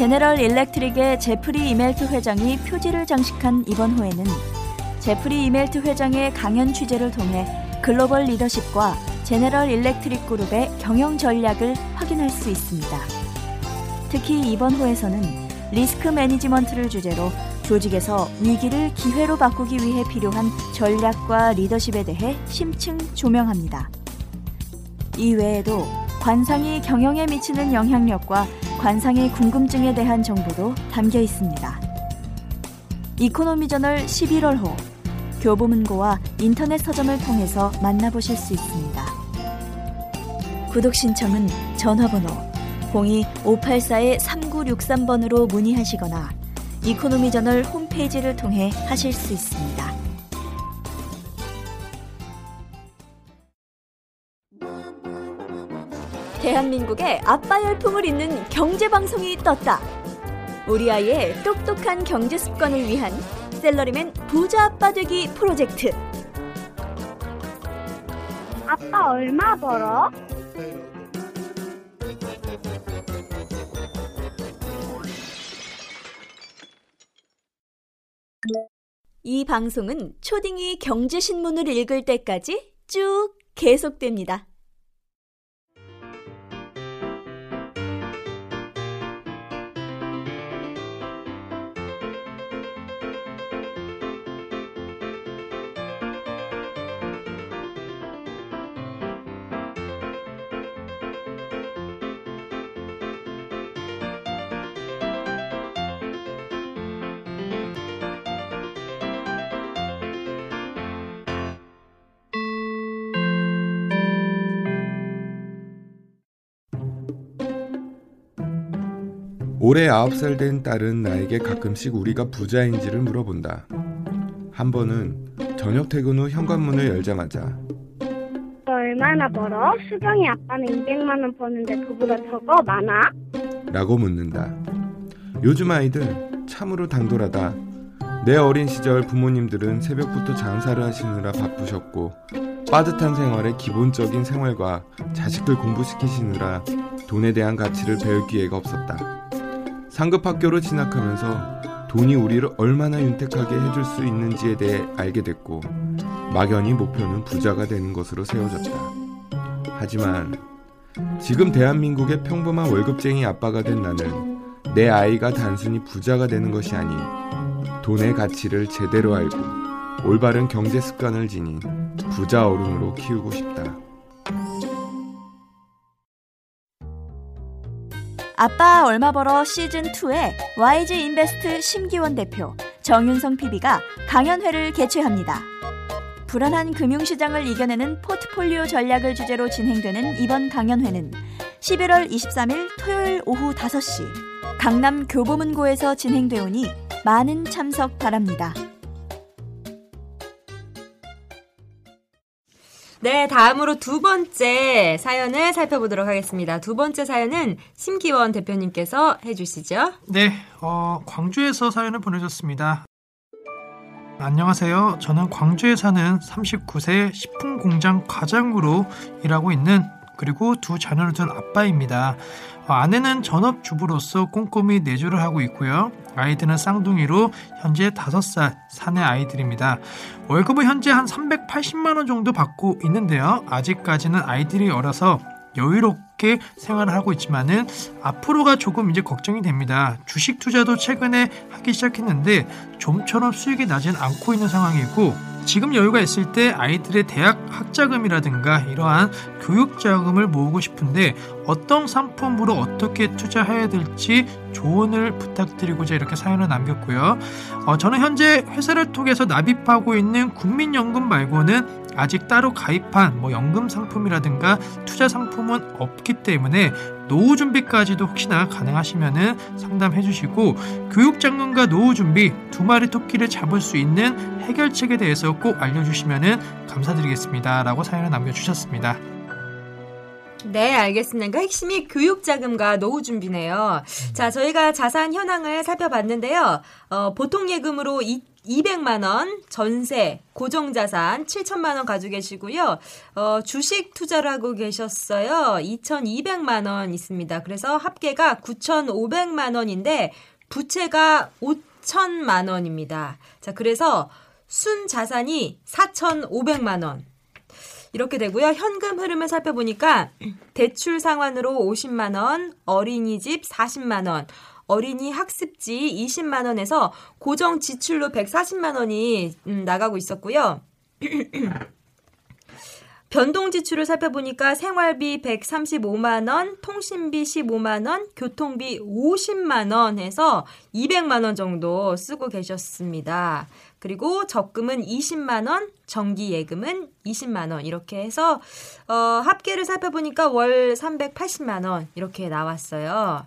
제너럴 일렉트릭의 제프리 이멜트 회장이 표지를 장식한 이번 호에는 제프리 이멜트 회장의 강연 취재를 통해 글로벌 리더십과 제너럴 일렉트릭 그룹의 경영 전략을 확인할 수 있습니다. 특히 이번 호에서는 risk management를 주제로 조직에서 위기를 기회로 바꾸기 위해 필요한 전략과 리더십에 대해 심층 조명합니다. 이 외에도 관상이 경영에 미치는 영향력과 관상의 궁금증에 대한 정보도 담겨 있습니다. 이코노미 저널 11월호 교보문고와 인터넷 서점을 통해서 만나보실 수 있습니다. 구독 신청은 전화번호 02-584-3963번으로 문의하시거나 이코노미 저널 홈페이지를 통해 하실 수 있습니다. 대한민국의 아빠 열풍을 잇는 경제 방송이 떴다. 우리 아이의 똑똑한 경제 습관을 위한 셀러리맨 부자 아빠 되기 프로젝트. 아빠 얼마 벌어? 이 방송은 초딩이 경제신문을 읽을 때까지 쭉 계속됩니다. 올해 9살 된 딸은 나에게 가끔씩 우리가 부자인지를 물어본다. 한 번은 저녁 퇴근 후 현관문을 열자마자 너 얼마나 벌어? 수경이 아빠는 200만 원 버는데 그보다 적어 많아? 라고 묻는다. 요즘 아이들 참으로 당돌하다. 내 어린 시절 부모님들은 새벽부터 장사를 하시느라 바쁘셨고 빠듯한 생활의 기본적인 생활과 자식들 공부시키시느라 돈에 대한 가치를 배울 기회가 없었다. 상급 학교로 진학하면서 돈이 우리를 얼마나 윤택하게 해줄 수 있는지에 대해 알게 됐고 막연히 목표는 부자가 되는 것으로 세워졌다. 하지만 지금 대한민국의 평범한 월급쟁이 아빠가 된 나는 내 아이가 단순히 부자가 되는 것이 아닌 돈의 가치를 제대로 알고 올바른 경제 습관을 지닌 부자 어른으로 키우고 싶다. 아빠 얼마 벌어 시즌2에 YG 인베스트 심기원 대표 정윤성 PB가 강연회를 개최합니다. 불안한 금융시장을 이겨내는 포트폴리오 전략을 주제로 진행되는 이번 강연회는 11월 23일 토요일 오후 5시 강남 교보문고에서 진행되오니 많은 참석 바랍니다. 네, 다음으로 두 번째 사연을 살펴보도록 하겠습니다. 두 번째 사연은 심기원 대표님께서 해주시죠. 네, 어, 광주에서 사연을 보내줬습니다. 안녕하세요. 저는 광주에 사는 39세 식품 공장 과장으로 일하고 있는 그리고 두 자녀를 둔 아빠입니다. 어, 아내는 전업주부로서 꼼꼼히 내조를 하고 있고요. 아이들은 쌍둥이로 현재 5살 사내 아이들입니다. 월급은 현재 한 380만 원 정도 받고 있는데요. 아직까지는 아이들이 어려서 여유롭 게 좋게 생활을 하고 있지만은 앞으로가 조금 이제 걱정이 됩니다. 주식 투자도 최근에 하기 시작했는데 좀처럼 수익이 나진 않고 있는 상황이고 지금 여유가 있을 때 아이들의 대학 학자금이라든가 이러한 교육 자금을 모으고 싶은데 어떤 상품으로 어떻게 투자해야 될지 조언을 부탁드리고자 이렇게 사연을 남겼고요. 어, 저는 현재 회사를 통해서 납입하고 있는 국민연금 말고는 아직 따로 가입한 뭐 연금 상품이라든가 투자 상품은 없기 때문에 노후 준비까지도 혹시나 가능하시면은 상담해 주시고 교육 장군과 노후 준비 두 마리 토끼를 잡을 수 있는 해결책에 대해서 꼭 알려 주시면은 감사드리겠습니다라고 사연을 남겨 주셨습니다. 네, 알겠습니다. 그러니까 핵심이 교육 자금과 노후 준비네요. 자, 저희가 자산 현황을 살펴봤는데요. 어, 보통 예금으로 이, 200만 원, 전세, 고정 자산 7천만 원 가지고 계시고요. 어, 주식 투자를 하고 계셨어요. 2,200만 원 있습니다. 그래서 합계가 9,500만 원인데 부채가 5천만 원입니다. 자, 그래서 순 자산이 4,500만 원. 이렇게 되고요. 현금 흐름을 살펴보니까 대출 상환으로 50만 원, 어린이집 40만 원, 어린이 학습지 20만 원에서 고정 지출로 140만 원이 음, 나가고 있었고요. 변동 지출을 살펴보니까 생활비 135만 원, 통신비 15만 원, 교통비 50만 원 해서 200만 원 정도 쓰고 계셨습니다. 그리고 적금은 20만 원, 정기 예금은 20만 원 이렇게 해서 어, 합계를 살펴보니까 월 380만 원 이렇게 나왔어요.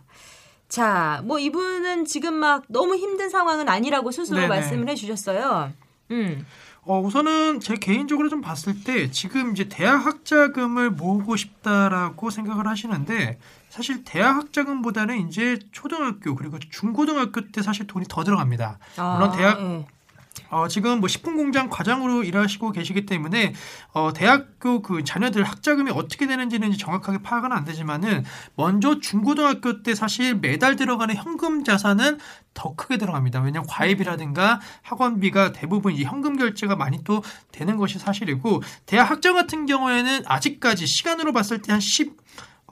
자, 뭐 이분은 지금 막 너무 힘든 상황은 아니라고 스스로 네네. 말씀을 해주셨어요. 음. 어, 우선은 제 개인적으로 좀 봤을 때 지금 이제 대학 학자금을 모으고 싶다라고 생각을 하시는데 사실 대학 학자금보다는 이제 초등학교 그리고 중고등학교 때 사실 돈이 더 들어갑니다. 물론 대학 예. 어, 지금 뭐 식품 공장 과장으로 일하시고 계시기 때문에 어, 대학교 그 자녀들 학자금이 어떻게 되는지는 정확하게 파악은 안 되지만은 먼저 중고등학교 때 사실 매달 들어가는 현금 자산은 더 크게 들어갑니다. 왜냐하면 과외비라든가 학원비가 대부분 이 현금 결제가 많이 또 되는 것이 사실이고 대학 학장 같은 경우에는 아직까지 시간으로 봤을 때 한 10,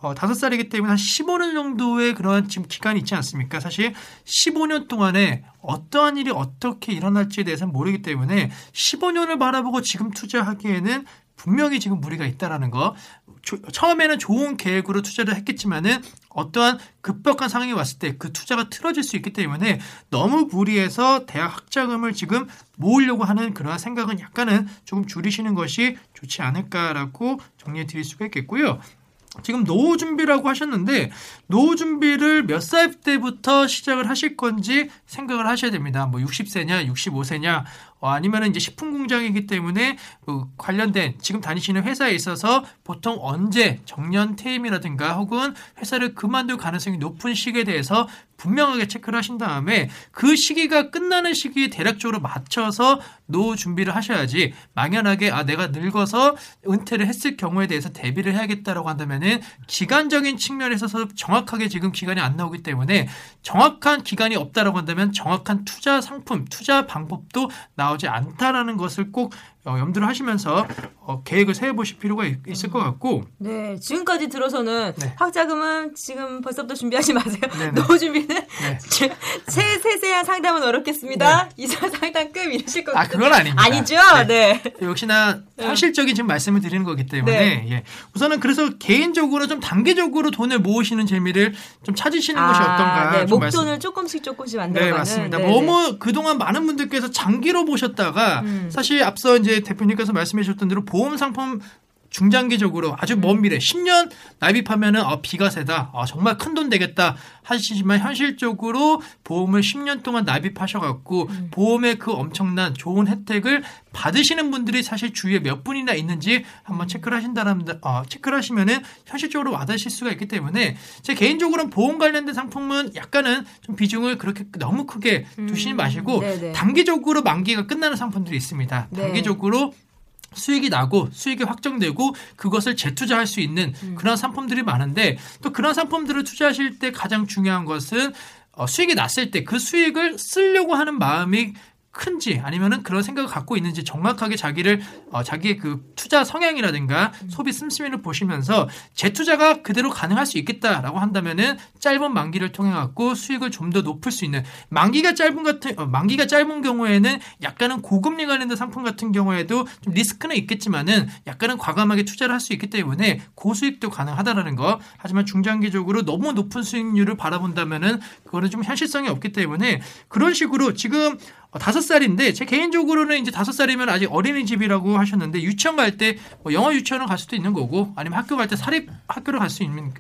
어, 5살이기 때문에 한 15년 정도의 그런 지금 기간이 있지 않습니까? 사실 15년 동안에 어떠한 일이 어떻게 일어날지에 대해서는 모르기 때문에 15년을 바라보고 지금 투자하기에는 분명히 지금 무리가 있다라는 거. 조- 처음에는 좋은 계획으로 투자를 했겠지만은 어떠한 급박한 상황이 왔을 때 그 투자가 틀어질 수 있기 때문에 너무 무리해서 대학 학자금을 지금 모으려고 하는 그러한 생각은 약간은 조금 줄이시는 것이 좋지 않을까라고 정리해 드릴 수가 있겠고요. 지금 노후 준비라고 하셨는데 노후 준비를 몇 살 때부터 시작을 하실 건지 생각을 하셔야 됩니다. 뭐 60세냐, 65세냐, 어, 아니면은 이제 식품 공장이기 때문에 그 관련된 지금 다니시는 회사에 있어서 보통 언제 정년 퇴임이라든가 혹은 회사를 그만둘 가능성이 높은 시기에 대해서 분명하게 체크를 하신 다음에 그 시기가 끝나는 시기에 대략적으로 맞춰서 노후 준비를 하셔야지 막연하게 아 내가 늙어서 은퇴를 했을 경우에 대해서 대비를 해야겠다라고 한다면은 기간적인 측면에서 정확하게 지금 기간이 안 나오기 때문에 정확한 기간이 없다라고 한다면 정확한 투자 상품, 투자 방법도 나오지 않다라는 것을 꼭 어, 염두를 하시면서 어, 계획을 세워 보실 필요가 있, 을것 같고 네, 지금까지 들어서는 네. 학자금은 지금 벌써부터 준비하지 마세요. 네네. 노후 준비는 네. 세 세세한 상담은 어렵겠습니다. 이사 상담 급 이러실 것아 같아요. 그건 아닙니다. 아니죠? 네. 역시나 현실적인 지금 말씀을 드리는 거기 때문에 네. 예. 우선은 그래서 개인적으로 좀 단계적으로 돈을 모으시는 재미를 좀 찾으시는 것이 어떤가 네, 좀 말씀- 목돈을 조금씩 조금씩 네, 만들어가는. 맞습니다. 네, 너무 그동안 많은 분들께서 장기로 보셨다가 음. 사실 앞서 이제 대표님께서 말씀해 주셨던 대로 보험 상품 중장기적으로 아주 먼 미래 10년 납입하면은 어, 비과세다. 어, 정말 큰 돈 되겠다 하시지만 현실적으로 보험을 10년 동안 납입하셔 갖고 음. 보험의 그 엄청난 좋은 혜택을 받으시는 분들이 사실 주위에 몇 분이나 있는지 한번 체크를 하신다면 어, 체크를 하시면은 현실적으로 와닿으실 수가 있기 때문에 제 개인적으로는 보험 관련된 상품은 약간은 좀 비중을 그렇게 너무 크게 두시지 마시고 네네. 단기적으로 만기가 끝나는 상품들이 있습니다. 네. 단기적으로 수익이 나고 수익이 확정되고 그것을 재투자할 수 있는 음. 그런 상품들이 많은데 또 그런 상품들을 투자하실 때 가장 중요한 것은 어, 수익이 났을 때 그 수익을 쓰려고 하는 마음이 큰지 아니면은 그런 생각을 갖고 있는지 정확하게 자기를 어, 자기의 그 투자 성향이라든가 소비 씀씀이를 보시면서 재투자가 그대로 가능할 수 있겠다라고 한다면은 짧은 만기를 통해 갖고 수익을 좀 더 높일 수 있는 만기가 짧은 같은 어, 만기가 짧은 경우에는 약간은 고금리 관련된 상품 같은 경우에도 좀 리스크는 있겠지만은 약간은 과감하게 투자를 할 수 있기 때문에 고수익도 가능하다라는 거. 하지만 중장기적으로 너무 높은 수익률을 바라본다면은 그거는 좀 현실성이 없기 때문에 그런 식으로 지금 어, 다섯 살인데 제 개인적으로는 이제 다섯 살이면 아직 어린이집이라고 하셨는데 유치원 갈 때 뭐 영어 유치원을 갈 수도 있는 거고 아니면 학교 갈 때 사립 학교를 갈 수 있는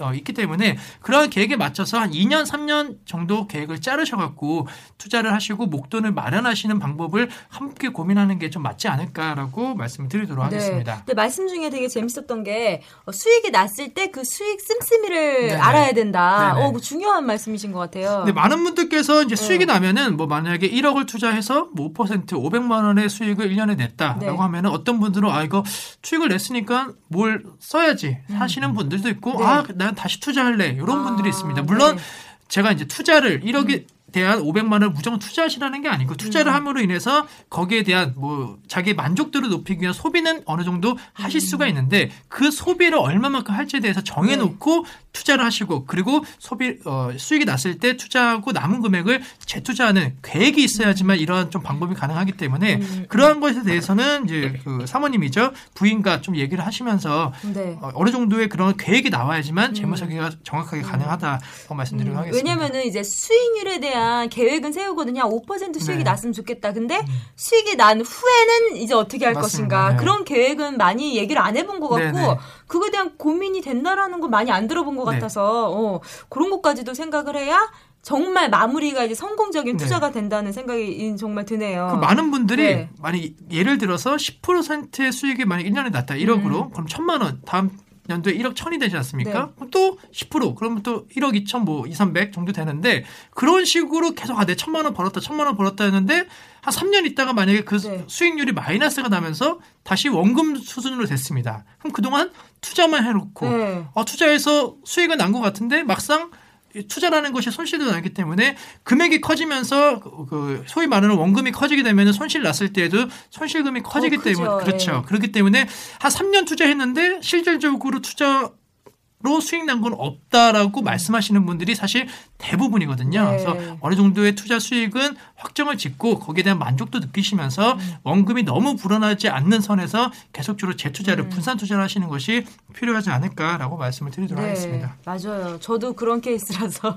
어, 있기 때문에 그런 계획에 맞춰서 한 2년 3년 정도 계획을 자르셔갖고 투자를 하시고 목돈을 마련하시는 방법을 함께 고민하는 게 좀 맞지 않을까라고 말씀을 드리도록 하겠습니다. 네. 근데 말씀 중에 되게 재밌었던 게 어, 수익이 났을 때 그 수익 씀씀이를 네네. 알아야 된다. 네네. 어, 그 중요한 말씀이신 것 같아요. 근데 많은 분들께서 이제 수익이 네. 나면은 뭐 만약에 1억 을 투자해서 뭐 5% 500만 원의 수익을 1년에 냈다라고 네. 하면은 어떤 분들은 아 이거 수익을 냈으니까 뭘 써야지 하시는 분들도 있고 음. 네. 아난 다시 투자할래 이런 아, 분들이 있습니다. 물론 네. 제가 이제 투자를 1억에 대한 500만 원을 무조건 투자하시라는 게 아니고 음. 투자를 함으로 인해서 거기에 대한 뭐 자기 만족도를 높이기 위한 소비는 어느 정도 하실 수가 음. 있는데 그 소비를 얼마만큼 할지에 대해서 정해놓고 네. 투자를 하시고 그리고 소비 어, 수익이 났을 때 투자하고 남은 금액을 재투자하는 계획이 있어야지만 이러한 좀 방법이 가능하기 때문에 음. 그러한 것에 대해서는 이제 그 사모님이죠 부인과 좀 얘기를 하시면서 네. 어, 어느 정도의 그런 계획이 나와야지만 재무 설계가 정확하게 가능하다고 말씀드리도록 음, 하겠습니다. 왜냐면은 이제 수익률에 대한 계획은 세우거든요. 5% 수익이 네. 음. 났으면 좋겠다. 근데 수익이 난 후에는 이제 어떻게 할 맞습니다. 것인가. 네. 그런 계획은 많이 얘기를 안 해본 것 같고 네, 네. 그거에 대한 고민이 된다라는 거 많이 안 들어본 것 네. 같아서 어, 그런 것까지도 생각을 해야 정말 마무리가 이제 성공적인 네. 투자가 된다는 생각이 정말 드네요. 그 많은 분들이 네. 만약 예를 들어서 10%의 수익이 만약 1년에 났다 1억으로 음. 그럼 천만 원 다음 연도에 1억 천이 되지 않습니까? 네. 그럼 또10% 그러면 또 1억 2천 뭐 2, 300 정도 되는데 그런 식으로 계속 아, 내 천만 원 벌었다 천만 원 벌었다 했는데 한 3년 있다가 만약에 그 네. 수익률이 마이너스가 나면서 다시 원금 수준으로 됐습니다. 그럼 그동안 투자만 해놓고 네. 어, 투자해서 수익은 난 것 같은데 막상 이 투자라는 것이 손실도 나기 때문에 금액이 커지면서 그, 그 소위 말하는 원금이 커지게 되면 손실 났을 때에도 손실금이 커지기 어. 때문에 그렇죠. 예. 그렇기 때문에 한 3년 투자했는데 실질적으로 투자 로 수익 난 건 없다라고 말씀하시는 분들이 사실 대부분이거든요. 네. 그래서 어느 정도의 투자 수익은 확정을 짓고 거기에 대한 만족도 느끼시면서 음. 원금이 너무 불어나지 않는 선에서 계속적으로 재투자를 음. 분산 투자를 하시는 것이 필요하지 않을까라고 말씀을 드리도록 하겠습니다. 네, 맞아요. 저도 그런 케이스라서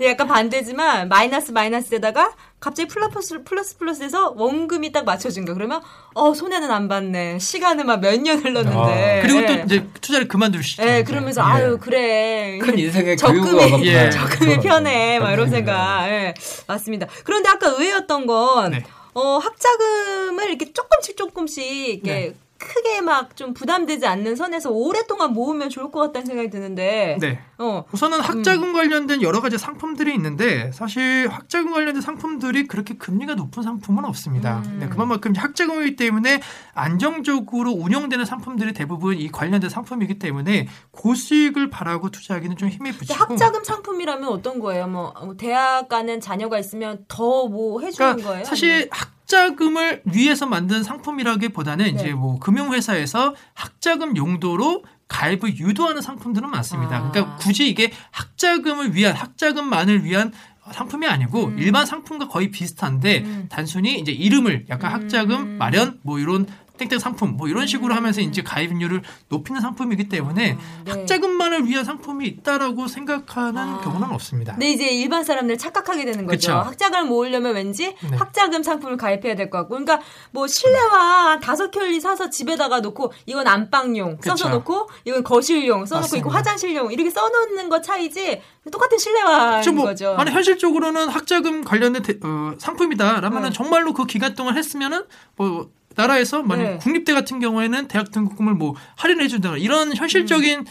네. 약간 반대지만 마이너스 마이너스에다가 갑자기 플러스 플러스 플러스에서 원금이 딱 맞춰진 거 그러면 어 손해는 안 봤네. 시간은 막 몇 년 흘렀는데. 아, 그리고 예. 또 이제 투자를 그만두시죠. 예, 그러면서 예. 아유 그래 큰 인생의 적금이. 예. 적금이 편해 막 이런 생각 예, 맞습니다. 그런데 아까 의외였던 건 네. 어, 학자금을 이렇게 조금씩 조금씩 이렇게 네. 크게 막 좀 부담되지 않는 선에서 오랫동안 모으면 좋을 것 같다는 생각이 드는데 네. 어 우선은 학자금 관련된 여러 가지 상품들이 있는데 사실 학자금 관련된 상품들이 그렇게 금리가 높은 상품은 없습니다. 음. 네, 그만큼 학자금이기 때문에 안정적으로 운영되는 상품들이 대부분 이 관련된 상품이기 때문에 고수익을 바라고 투자하기는 좀 힘이 부치고 학자금 상품이라면 어떤 거예요? 뭐 어, 대학 가는 자녀가 있으면 더 뭐 해주는 그러니까 거예요? 사실 학 자금을 위해서 만든 상품이라기보다는 네. 이제 뭐 금융회사에서 학자금 용도로 가입을 유도하는 상품들은 많습니다. 아. 그러니까 굳이 이게 학자금을 위한 학자금만을 위한 상품이 아니고 음. 일반 상품과 거의 비슷한데 음. 단순히 이제 이름을 약간 음. 학자금 마련 뭐 이런 땡땡 상품 뭐 이런 식으로 하면서 이제 가입률을 높이는 상품이기 때문에 음. 네. 학자금만을 위한 상품이 있다라고 생각하는 아. 경우는 없습니다. 근데 이제 일반 사람들 착각하게 되는 거죠. 그쵸. 학자금을 모으려면 왠지 네. 학자금 상품을 가입해야 될 것 같고. 그러니까 뭐 실내화 한 다섯 켤레 사서 집에다가 놓고 이건 안방용 그쵸. 써서 놓고 이건 거실용 써놓고 맞습니다. 이거 화장실용 이렇게 써놓는 거 차이지 똑같은 실내화인. 뭐, 거죠. 아니 현실적으로는 학자금 관련된 대- 어, 상품이다라면은 네. 정말로 그 기간 동안 했으면은 뭐 나라에서 만약 네. 국립대 같은 경우에는 대학 등록금을 뭐 할인해 준다거나 이런 현실적인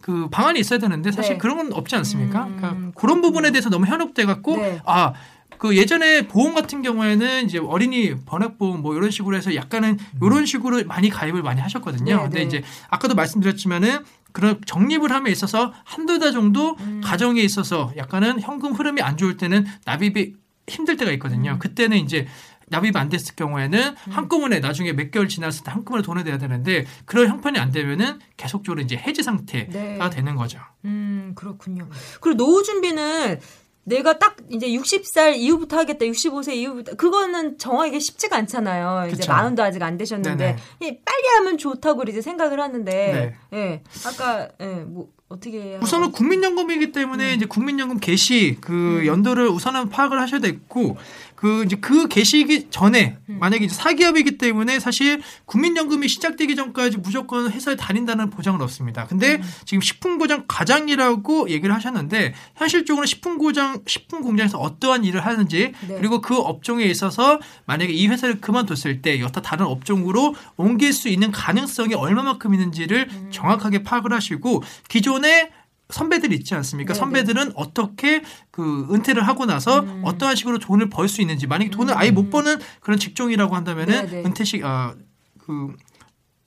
그 방안이 있어야 되는데 사실 네. 그런 건 없지 않습니까? 음, 그러니까 그런 부분에 대해서 너무 현혹돼 갖고 네. 아. 그 예전에 보험 같은 경우에는 이제 어린이 번역보험 뭐 이런 식으로 해서 약간은 이런 식으로 많이 가입을 많이 하셨거든요. 네, 근데 네. 이제 아까도 말씀드렸지만은 그런 적립을 함에 있어서 한두 달 정도 음. 가정에 있어서 약간은 현금 흐름이 안 좋을 때는 납입이 힘들 때가 음. 있거든요. 그때는 이제 납입 안 됐을 경우에는 한꺼번에 나중에 몇 개월 지났을 때 한꺼번에 돈을 내야 되는데 그런 형편이 안 되면은 계속적으로 이제 해지 상태가 네. 되는 거죠. 음, 그렇군요. 그리고 노후 준비는 내가 딱 이제 60살 이후부터 하겠다, 65세 이후부터 그거는 정하기가 쉽지가 않잖아요. 이제 그쵸. 마흔도 아직 안 되셨는데 예, 빨리 하면 좋다고 이제 생각을 하는데, 예, 아까 예, 뭐 어떻게 우선은 국민연금이기 때문에 이제 국민연금 개시 그 연도를 우선은 파악을 하셔야 되고 그 이제 그 개시기 전에 만약에 이제 사기업이기 때문에 사실 국민연금이 시작되기 전까지 무조건 회사에 다닌다는 보장은 없습니다. 근데 지금 식품고장 과장이라고 얘기를 하셨는데 현실적으로 식품고장 식품 공장에서 어떠한 일을 하는지 네. 그리고 그 업종에 있어서 만약에 이 회사를 그만뒀을 때 여타 다른 업종으로 옮길 수 있는 가능성이 얼마만큼 있는지를 정확하게 파악을 하시고 기존 에 선배들 있지 않습니까? 네네. 선배들은 어떻게 그 은퇴를 하고 나서 음. 어떠한 식으로 돈을 벌 수 있는지 만약에 돈을 아예 못 버는 그런 직종이라고 한다면은 네네. 은퇴식 아그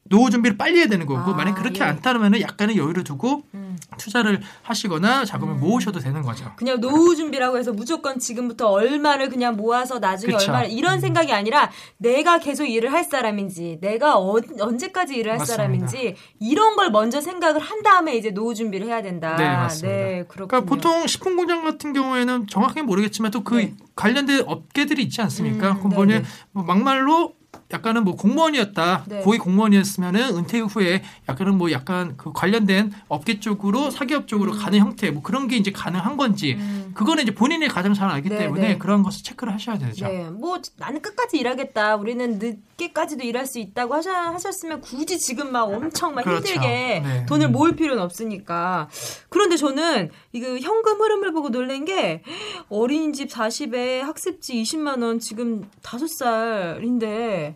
노후 준비를 빨리 해야 되는 거고 아, 만약 그렇게 예. 않다면은 약간의 여유를 두고 음. 투자를 하시거나 자금을 모으셔도 되는 거죠. 그냥 노후 준비라고 해서 무조건 지금부터 얼마를 그냥 모아서 나중에 그쵸. 얼마를 이런 생각이 아니라 내가 계속 일을 할 사람인지 내가 어, 언제까지 일을 할 맞습니다. 사람인지 이런 걸 먼저 생각을 한 다음에 이제 노후 준비를 해야 된다. 네, 맞습니다. 네, 그렇군요. 그러니까 보통 식품 공장 같은 경우에는 정확하게 모르겠지만 또그 네. 관련된 업계들이 있지 않습니까? 음, 그럼 뭐냐 네네. 뭐 막말로 약간은 뭐 공무원이었다. 네. 고위 공무원이었으면은 은퇴 후에 약간은 뭐 약간 그 관련된 업계 쪽으로 사기업 쪽으로 가는 형태 뭐 그런 게 이제 가능한 건지 음. 그거는 이제 본인이 가장 잘 알기 네, 때문에 네. 그런 것을 체크를 하셔야 되죠. 네, 뭐 나는 끝까지 일하겠다. 우리는 늦게까지도 일할 수 있다고 하셔, 하셨으면 굳이 지금 막 엄청 막 그렇죠. 힘들게 네. 돈을 모을 필요는 없으니까. 그런데 저는 이거 현금 흐름을 보고 놀란 게 어린이집 40에 학습지 20만 원 지금 5살인데.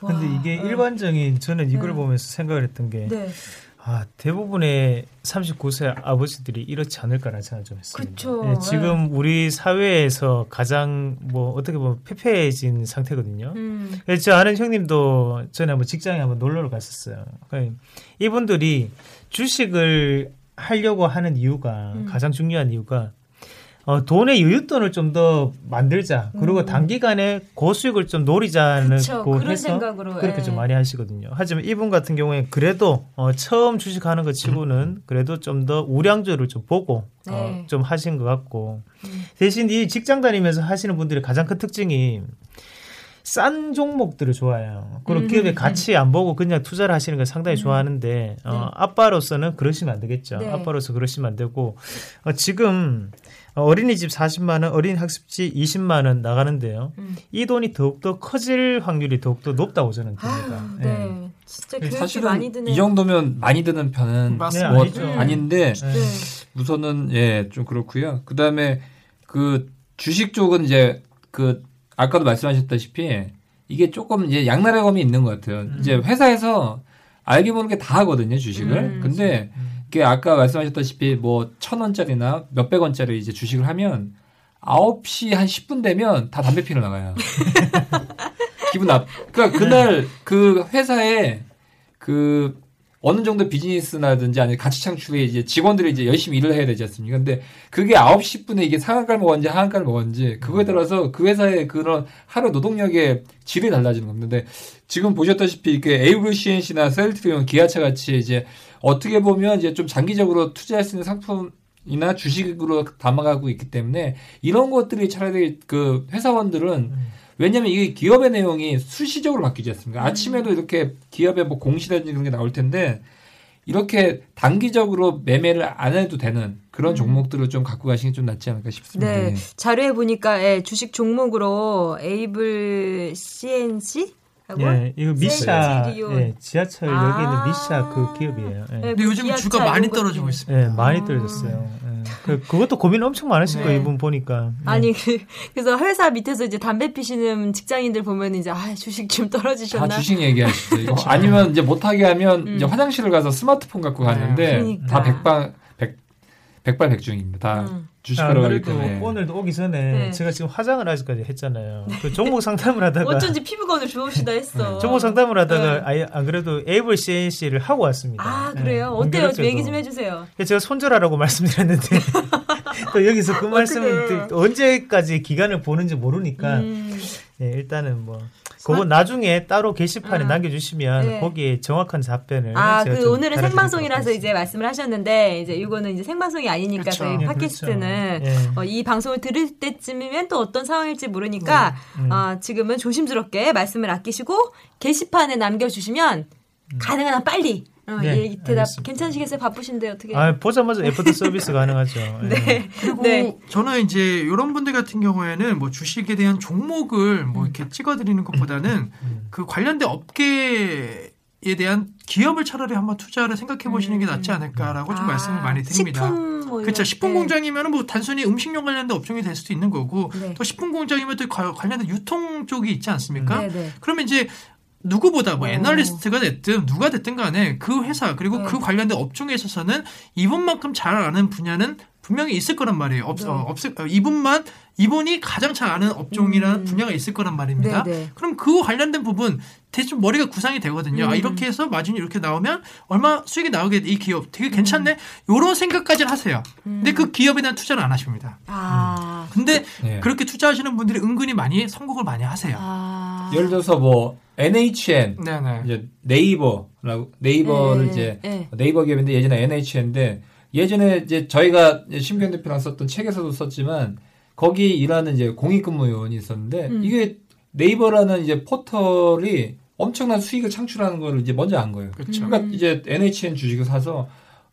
근데 이게 일반적인 저는 이걸 네. 보면서 생각을 했던 게 네. 아, 대부분의 39세 아버지들이 이렇지 않을까라는 생각을 좀 했습니다. 예, 지금 우리 사회에서 가장 뭐 어떻게 보면 폐폐해진 상태거든요. 음. 예, 저 아는 형님도 전에 한번 직장에 한번 놀러 갔었어요. 그러니까 이분들이 주식을 하려고 하는 이유가 음. 가장 중요한 이유가 어, 돈의 여윳돈을 좀 더 만들자. 그리고 단기간에 고수익을 좀 노리자는 음. 고 그런 해서 생각으로, 그렇게 예. 좀 많이 하시거든요. 하지만 이분 같은 경우에 그래도 어, 처음 주식하는 것 치고는 그래도 좀 더 우량주를 좀 보고 네. 어, 좀 하신 것 같고 음. 대신 이 직장 다니면서 하시는 분들의 가장 큰 특징이 싼 종목들을 좋아해요. 그리고 음, 기업의 음. 가치 안 보고 그냥 투자를 하시는 걸 상당히 좋아하는데 어, 네. 아빠로서는 그러시면 안 되겠죠. 네. 아빠로서 그러시면 안 되고 어, 지금 어린이집 40만 원, 어린 학습지 20만 원 나가는데요. 음. 이 돈이 더욱더 커질 확률이 더욱더 높다고 저는 듭니다. 아유, 예. 네. 진짜 교육비 많이 드네요. 이 정도면 많이 드는 편은 맞습니다. 뭐. 아닌데 예. 네. 우선은 예 좀 그렇고요. 그 다음에 그 주식 쪽은 이제 그 아까도 말씀하셨다시피 이게 조금 이제 양날의 검이 있는 것 같아요. 이제 회사에서 알게 모르게 다 하거든요 주식을. 음. 근데 그게 아까 말씀하셨다시피 뭐 천 원짜리나 몇백 원짜리 이제 주식을 하면 9시 한 10분 되면 다 담배 피러 나가요. 기분 나. 그러니까 그날 그 회사에 그 어느 정도 비즈니스나든지 아니면 가치 창출에 이제 직원들이 이제 열심히 일을 해야 되지 않습니까? 근데 그게 9시 10분에 이게 상한가를 먹었는지 하한가를 먹었는지 그거에 따라서 그 회사의 그런 하루 노동력의 질이 달라지는 겁니다. 근데 지금 보셨다시피 이게 AVCNC나 셀트리온, 기아차 같이 이제 어떻게 보면 이제 좀 장기적으로 투자할 수 있는 상품 이나 주식으로 담아가고 있기 때문에 이런 것들이 차라리 그 회사원들은 왜냐면 이게 기업의 내용이 수시적으로 바뀌지 않습니까? 아침에도 이렇게 기업의 뭐 공시라든지 그런 게 나올 텐데 이렇게 단기적으로 매매를 안 해도 되는 그런 종목들을 좀 갖고 가시는 게 좀 낫지 않을까 싶습니다. 네. 예. 자료에 보니까 예, 주식 종목으로 에이블 CNC 예, 이거 미샤. 예, 지하철 아. 여기 있는 미샤 그 기업이에요. 예. 예, 근데 요즘 기아차 주가 많이. 떨어지고 있습니다. 예, 많이 떨어졌어요. 예. 그, 그것도 고민 엄청 많으실 네. 거예요, 이분 보니까. 예. 아니 그, 그래서 회사 밑에서 이제 담배 피시는 직장인들 보면 이제 아 주식 좀다 떨어지셨나? 주식 얘기하시죠. 이거 아니면 이제 못하게 하면 음. 이제 화장실을 가서 스마트폰 갖고 갔는데 그러니까. 다 백방 백 백발백중입니다. 다 음. 주식하러 가기 그래도 때문에. 오늘도 오기 전에 네. 제가 지금 화장을 아직까지 했잖아요. 그 종목 상담을 하다가 어쩐지 피부가 오늘 좋으시다 했어. 종목 상담을 하다가 네. 아예 안 그래도 에이블 CNC를 하고 왔습니다. 아 예, 그래요? 어때요? 공교롭게도. 얘기 좀 해주세요. 제가 손절하라고 말씀드렸는데 또 여기서 그 말씀을 또 언제까지 기간을 보는지 모르니까 음. 예, 일단은 뭐 그거 나중에 따로 게시판에 아. 남겨주시면 네. 거기에 정확한 답변을 아, 제가 그좀 오늘은 생방송이라서. 이제 말씀을 하셨는데 이제 이거는 이제 생방송이 아니니까 그렇죠. 저희 네, 팟캐스트는 그렇죠. 예. 어, 이 방송을 들을 때쯤이면 또 어떤 상황일지 모르니까 음. 어, 지금은 조심스럽게 말씀을 아끼시고 게시판에 남겨주시면 가능한 한 빨리 어, 음. 네, 이 대답 알겠습니다. 괜찮으시겠어요? 바쁘신데 어떻게? 아, 보자마자 애프터 서비스 가능하죠. 예. 네. 그리고 네. 저는 이제 이런 분들 같은 경우에는 뭐 주식에 대한 종목을 뭐 이렇게 찍어드리는 것보다는 그 관련된 업계 에 대한 기업을 차라리 한번 투자를 생각해 보시는 게 낫지 않을까라고 좀 아, 말씀을 많이 드립니다. 식품 뭐 그렇죠. 식품 네. 공장이면 뭐 단순히 음식료 관련된 업종이 될 수도 있는 거고 네. 또 식품 공장이면 또 과- 관련된 유통 쪽이 있지 않습니까? 네, 네. 그러면 이제 누구보다 뭐 어. 애널리스트가 됐든 누가 됐든 간에 그 회사 그리고 네. 그 관련된 업종에 있어서는 이분만큼 잘 아는 분야는 분명히 있을 거란 말이에요. 없, 네. 어, 없을, 어, 이분만 이분이 가장 잘 아는 업종이라는 음. 분야가 있을 거란 말입니다. 네, 네. 그럼 그 관련된 부분 대충 머리가 구상이 되거든요. 아, 음. 이렇게 해서 마진이 이렇게 나오면 얼마 수익이 나오게 돼, 이 기업 되게 괜찮네. 음. 요런 생각까지는 하세요. 근데 그 기업에 대한 투자를 안 하십니다. 아, 근데 네. 그렇게 투자하시는 분들이 은근히 많이 성공을 많이 하세요. 아. 예를 들어서 뭐 NHN 네네. 이제 네이버라고 네이버를 네, 이제 네. 네이버 기업인데 예전에 NHN인데 예전에 이제 저희가 심경 대표랑 썼던 책에서도 썼지만 거기 일하는 이제 공익근무 요원이 있었는데 음. 이게 네이버라는 이제 포털이 엄청난 수익을 창출하는 걸 이제 먼저 안 거예요. 음. 그러니까 이제 NHN 주식을 사서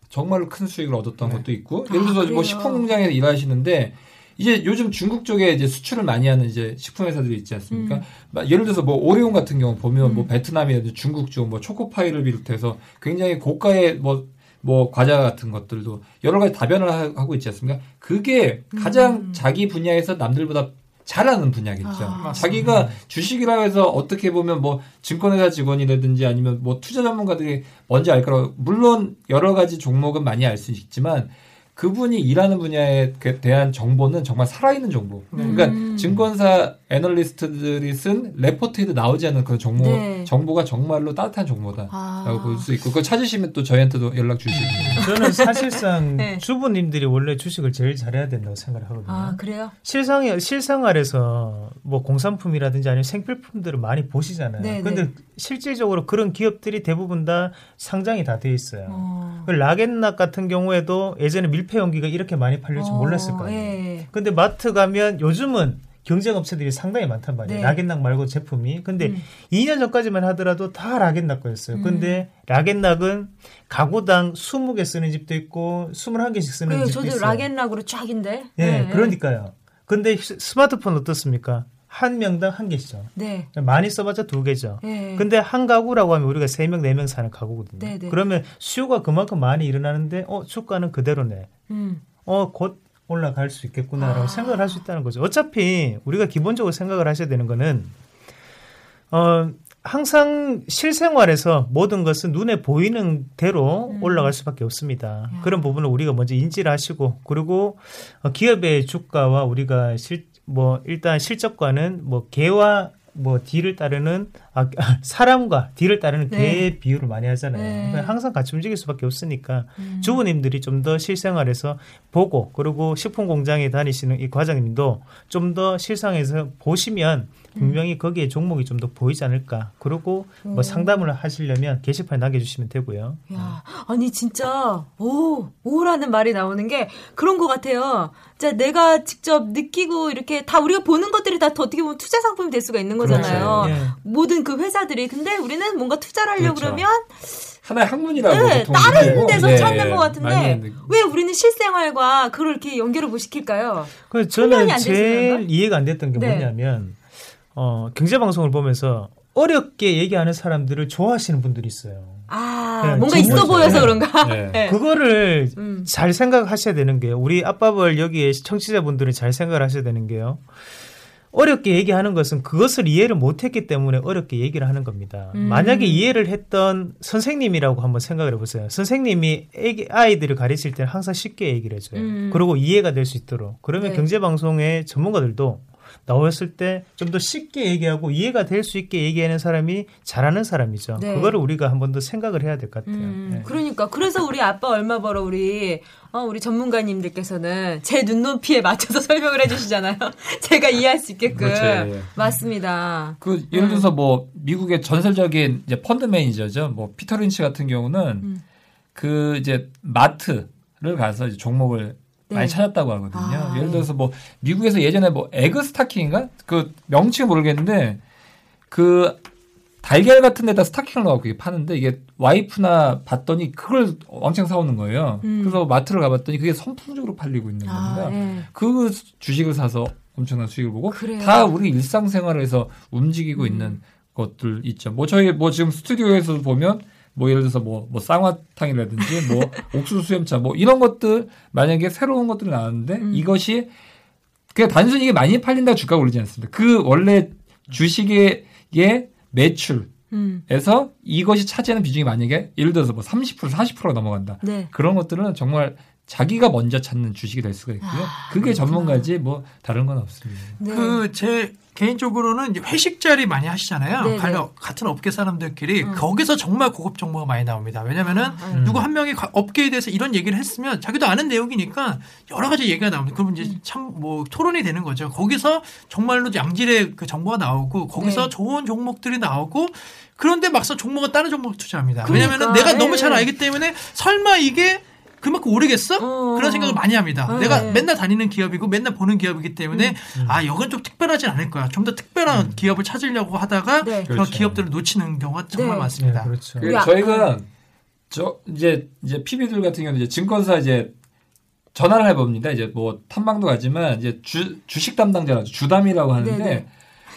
정말로 큰 수익을 얻었던 네. 것도 있고 아, 예를 들어서 그래요? 뭐 식품 공장에서 일하시는데 이제 요즘 중국 쪽에 이제 수출을 많이 하는 이제 식품 회사들이 있지 않습니까? 음. 막 예를 들어서 뭐 오레온 같은 경우 보면 뭐 음. 베트남이라든지 중국 쪽 뭐 초코파이를 비롯해서 굉장히 고가의 뭐 뭐 과자 같은 것들도 여러 가지 다변을 하- 하고 있지 않습니까? 그게 가장 음. 자기 분야에서 남들보다 잘하는 분야겠죠. 아, 자기가 주식이라 해서 어떻게 보면 뭐 증권회사 직원이라든지 아니면 뭐 투자 전문가들이 뭔지 알 거라고 물론 여러 가지 종목은 많이 알 수 있지만 그분이 일하는 분야에 그 대한 정보는 정말 살아있는 정보. 그러니까 음. 증권사 애널리스트들이 쓴 레포트에도 나오지 않는 그런 정보 네. 정보가 정말로 따뜻한 정보다라고 아. 볼수 있고 그거 찾으시면 또 저희한테도 연락 주시고. 저는 사실상 네. 주부님들이 원래 주식을 제일 잘해야 된다고 생각을 하거든요. 아, 그래요? 실상 실생활에서 뭐 공산품이라든지 아니면 생필품들을 많이 보시잖아요. 네, 근데 네. 실질적으로 그런 기업들이 대부분 다 상장이 다 돼 있어요. 어. 그 락앤락 같은 경우에도 예전에 밀폐 용기가 이렇게 많이 팔릴 줄 어, 몰랐을 거예요. 예. 근데 마트 가면 요즘은 경쟁 업체들이 상당히 많단 말이에요. 네. 락앤락 말고 제품이. 근데 음. 2년 전까지만 하더라도 다 락앤락 거였어요. 음. 근데 락앤락은 가구당 20개 쓰는 집도 있고 21개씩 쓰는. 집도 저도 있어요. 락앤락으로 쫙인데. 예, 네, 그러니까요. 근데 스- 스마트폰 어떻습니까? 한 명당 한 개죠. 네. 많이 써봤자 두 개죠. 네. 근데 한 가구라고 하면 우리가 세 명, 네 명 사는 가구거든요. 네, 네. 그러면 수요가 그만큼 많이 일어나는데, 어, 주가는 그대로네. 음. 어, 곧 올라갈 수 있겠구나라고 아. 생각을 할 수 있다는 거죠. 어차피 우리가 기본적으로 생각을 하셔야 되는 거는, 어, 항상 실생활에서 모든 것은 눈에 보이는 대로 음. 올라갈 수밖에 없습니다. 야. 그런 부분을 우리가 먼저 인지를 하시고, 그리고 어, 기업의 주가와 우리가 실, 뭐, 일단 실적과는 뭐, 개와 뭐, 뒤를 따르는, 아, 사람과 뒤를 따르는 네. 개의 비율을 많이 하잖아요. 네. 그러니까 항상 같이 움직일 수밖에 없으니까, 음. 주부님들이 좀 더 실생활에서 보고 그리고 식품 공장에 다니시는 이 과장님도 좀 더 실상에서 보시면 분명히 거기에 종목이 좀 더 보이지 않을까. 그리고 뭐 음. 상담을 하시려면 게시판에 남겨주시면 되고요. 야, 아니 진짜 오 오라는 말이 나오는 게 그런 것 같아요. 진짜 내가 직접 느끼고 이렇게 다 우리가 보는 것들이 다 어떻게 보면 투자 상품이 될 수가 있는 거잖아요. 그렇죠. 예. 모든 그 회사들이 근데 우리는 뭔가 투자를 하려고 그렇죠. 그러면 하나의 학문이라고 네, 다른 데서 네, 찾는 것 많이 같은데 왜 우리는 실생활과 그걸 이렇게 연결을 못 시킬까요? 훈련이 저는 제일? 이해가 안 됐던 게 네. 뭐냐면 어, 경제 방송을 보면서 어렵게 얘기하는 사람들을 좋아하시는 분들이 있어요. 아 네, 뭔가 있어 정말 보여서 네. 그런가? 네. 네. 그거를 음. 잘 생각하셔야 되는 게요. 우리 아빠벌 여기에 청취자분들은 잘 생각을 하셔야 되는 게요. 어렵게 얘기하는 것은 그것을 이해를 못했기 때문에 어렵게 얘기를 하는 겁니다. 음. 만약에 이해를 했던 선생님이라고 한번 생각을 해보세요. 선생님이 애기, 아이들을 가르칠 때는 항상 쉽게 얘기를 해줘요. 음. 그리고 이해가 될 수 있도록. 그러면 네. 경제방송의 전문가들도 나왔을 때 좀 더 쉽게 얘기하고 이해가 될 수 있게 얘기하는 사람이 잘하는 사람이죠. 네. 그거를 우리가 한 번 더 생각을 해야 될 것 같아요. 음, 네. 그러니까 그래서 우리 아빠 얼마 벌어 우리 어, 우리 전문가님들께서는 제 눈높이에 맞춰서 설명을 해주시잖아요. 제가 이해할 수 있게끔 그렇죠, 예. 맞습니다. 그 예를 들어서 뭐 미국의 전설적인 이제 펀드 매니저죠. 뭐 피터 린치 같은 경우는 음. 그 이제 마트를 가서 이제 종목을 네. 많이 찾았다고 하거든요. 아, 예를 예. 들어서 뭐 미국에서 예전에 뭐 에그 스타킹인가 그 명칭 모르겠는데 그 달걀 같은 데다 스타킹을 넣고 그게 파는데 이게 와이프나 봤더니 그걸 왕창 사오는 거예요. 음. 그래서 마트를 가봤더니 그게 선풍적으로 팔리고 있는 겁니다. 아, 예. 그 주식을 사서 엄청난 수익을 보고 그래요. 다 우리 일상생활에서 움직이고 있는 것들 있죠. 뭐 저희 뭐 지금 스튜디오에서 보면 뭐 예를 들어서 뭐, 뭐 쌍화탕이라든지 뭐 옥수수 수염차 뭐 이런 것들 만약에 새로운 것들이 나왔는데 음. 이것이 그냥 단순히 이게 많이 팔린다 주가가 오르지 않습니다. 그 원래 주식의 매출에서 음. 이것이 차지하는 비중이 만약에 예를 들어서 뭐 30% 40%가 넘어간다. 네. 그런 것들은 정말 자기가 먼저 찾는 주식이 될 수가 있고요. 아, 그게 전문가지 뭐 다른 건 없습니다. 네. 그제 개인적으로는 회식 자리 많이 하시잖아요. 관련 같은 업계 사람들끼리 음. 거기서 정말 고급 정보가 많이 나옵니다. 왜냐면은 음. 누구 한 명이 가- 업계에 대해서 이런 얘기를 했으면 자기도 아는 내용이니까 여러 가지 얘기가 나옵니다. 그러면 이제 참 뭐 토론이 되는 거죠. 거기서 정말로 양질의 그 정보가 나오고 거기서 네. 좋은 종목들이 나오고 그런데 막상 종목은 다른 종목 투자합니다. 그러니까, 왜냐면은 내가 너무 네. 잘 알기 때문에 설마 이게 그만큼 오르겠어? 어. 그런 생각을 많이 합니다. 네. 내가 맨날 다니는 기업이고 맨날 보는 기업이기 때문에 음. 아 여건 좀 특별하진 않을 거야. 좀 더 특별한 기업을 찾으려고 하다가 네. 그런 그렇죠. 기업들을 놓치는 경우가 정말 네. 많습니다. 네, 그렇죠. 그 저희가 저 이제 이제 PB들 같은 경우는 이제 증권사 이제 전화를 해봅니다. 이제 뭐 탐방도 가지만 이제 주 주식 담당자라죠. 주담이라고 하는데 네네.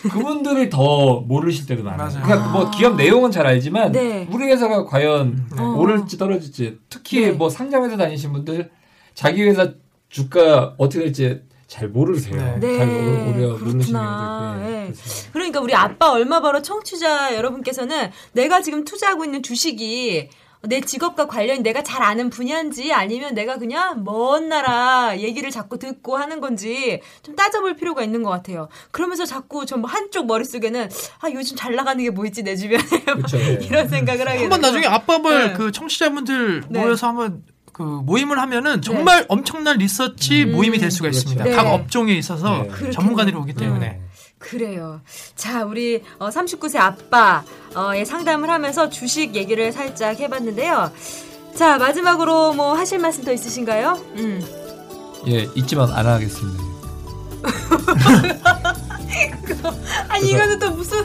그분들이 더 모르실 때도 많아요. 맞아요. 그러니까 뭐 기업 내용은 잘 알지만 네. 우리 회사가 과연 어. 오를지 떨어질지 특히 네. 뭐 상장회사 다니신 분들 자기 회사 주가 어떻게 될지 잘 모르세요. 네. 잘 모르, 모르시는 그렇구나. 분들. 예. 그러니까 우리 아빠 얼마 벌어 청취자 여러분께서는 내가 지금 투자하고 있는 주식이 내 직업과 관련이 내가 잘 아는 분야인지 아니면 내가 그냥 먼 나라 얘기를 자꾸 듣고 하는 건지 좀 따져볼 필요가 있는 것 같아요. 그러면서 자꾸 좀 한쪽 머릿속에는 아 요즘 잘 나가는 게 뭐 있지 내 주변에 그렇죠. 예. 이런 생각을 하게 한번. 나중에 앞밥을 네. 그 청취자분들 네. 모여서 한번 그 모임을 하면은 정말 엄청난 리서치 음. 모임이 될 수가 그렇죠. 있습니다. 네. 각 업종에 있어서 네. 전문가들이 오기. 때문에. 그래요. 자, 우리 어, 39세 아빠의 상담을 하면서 주식 얘기를 살짝 해봤는데요. 자, 마지막으로 뭐 하실 말씀 더 있으신가요? 음. 예, 있지만 안 하겠습니다. 아니, 이거는 또 무슨.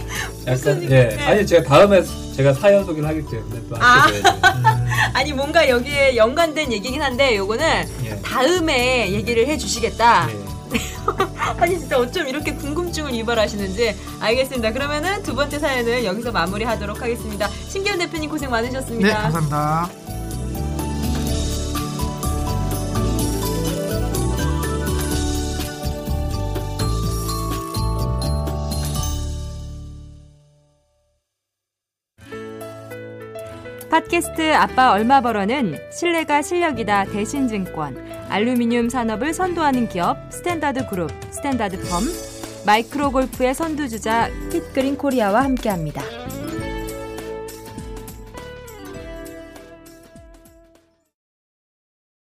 약간 일- 예 네. 아니 제가 다음에 제가 사연 소개를 하기 때문에 또 아. 돼요. 아니, 뭔가 여기에 연관된 얘기긴 한데, 요거는 예. 다음에 얘기를 해주시겠다. 예. 아니, 진짜 어쩜 이렇게 궁금증을 유발하시는지. 알겠습니다. 그러면은 두 번째 사연은 여기서 마무리하도록 하겠습니다. 신기현 대표님 고생 많으셨습니다. 네, 감사합니다. 팟캐스트 아빠 얼마 벌어는 신뢰가 실력이다 대신증권, 알루미늄 산업을 선도하는 기업 스탠다드 그룹, 스탠다드 펌, 마이크로 골프의 선두주자 핏그린 코리아와 함께합니다.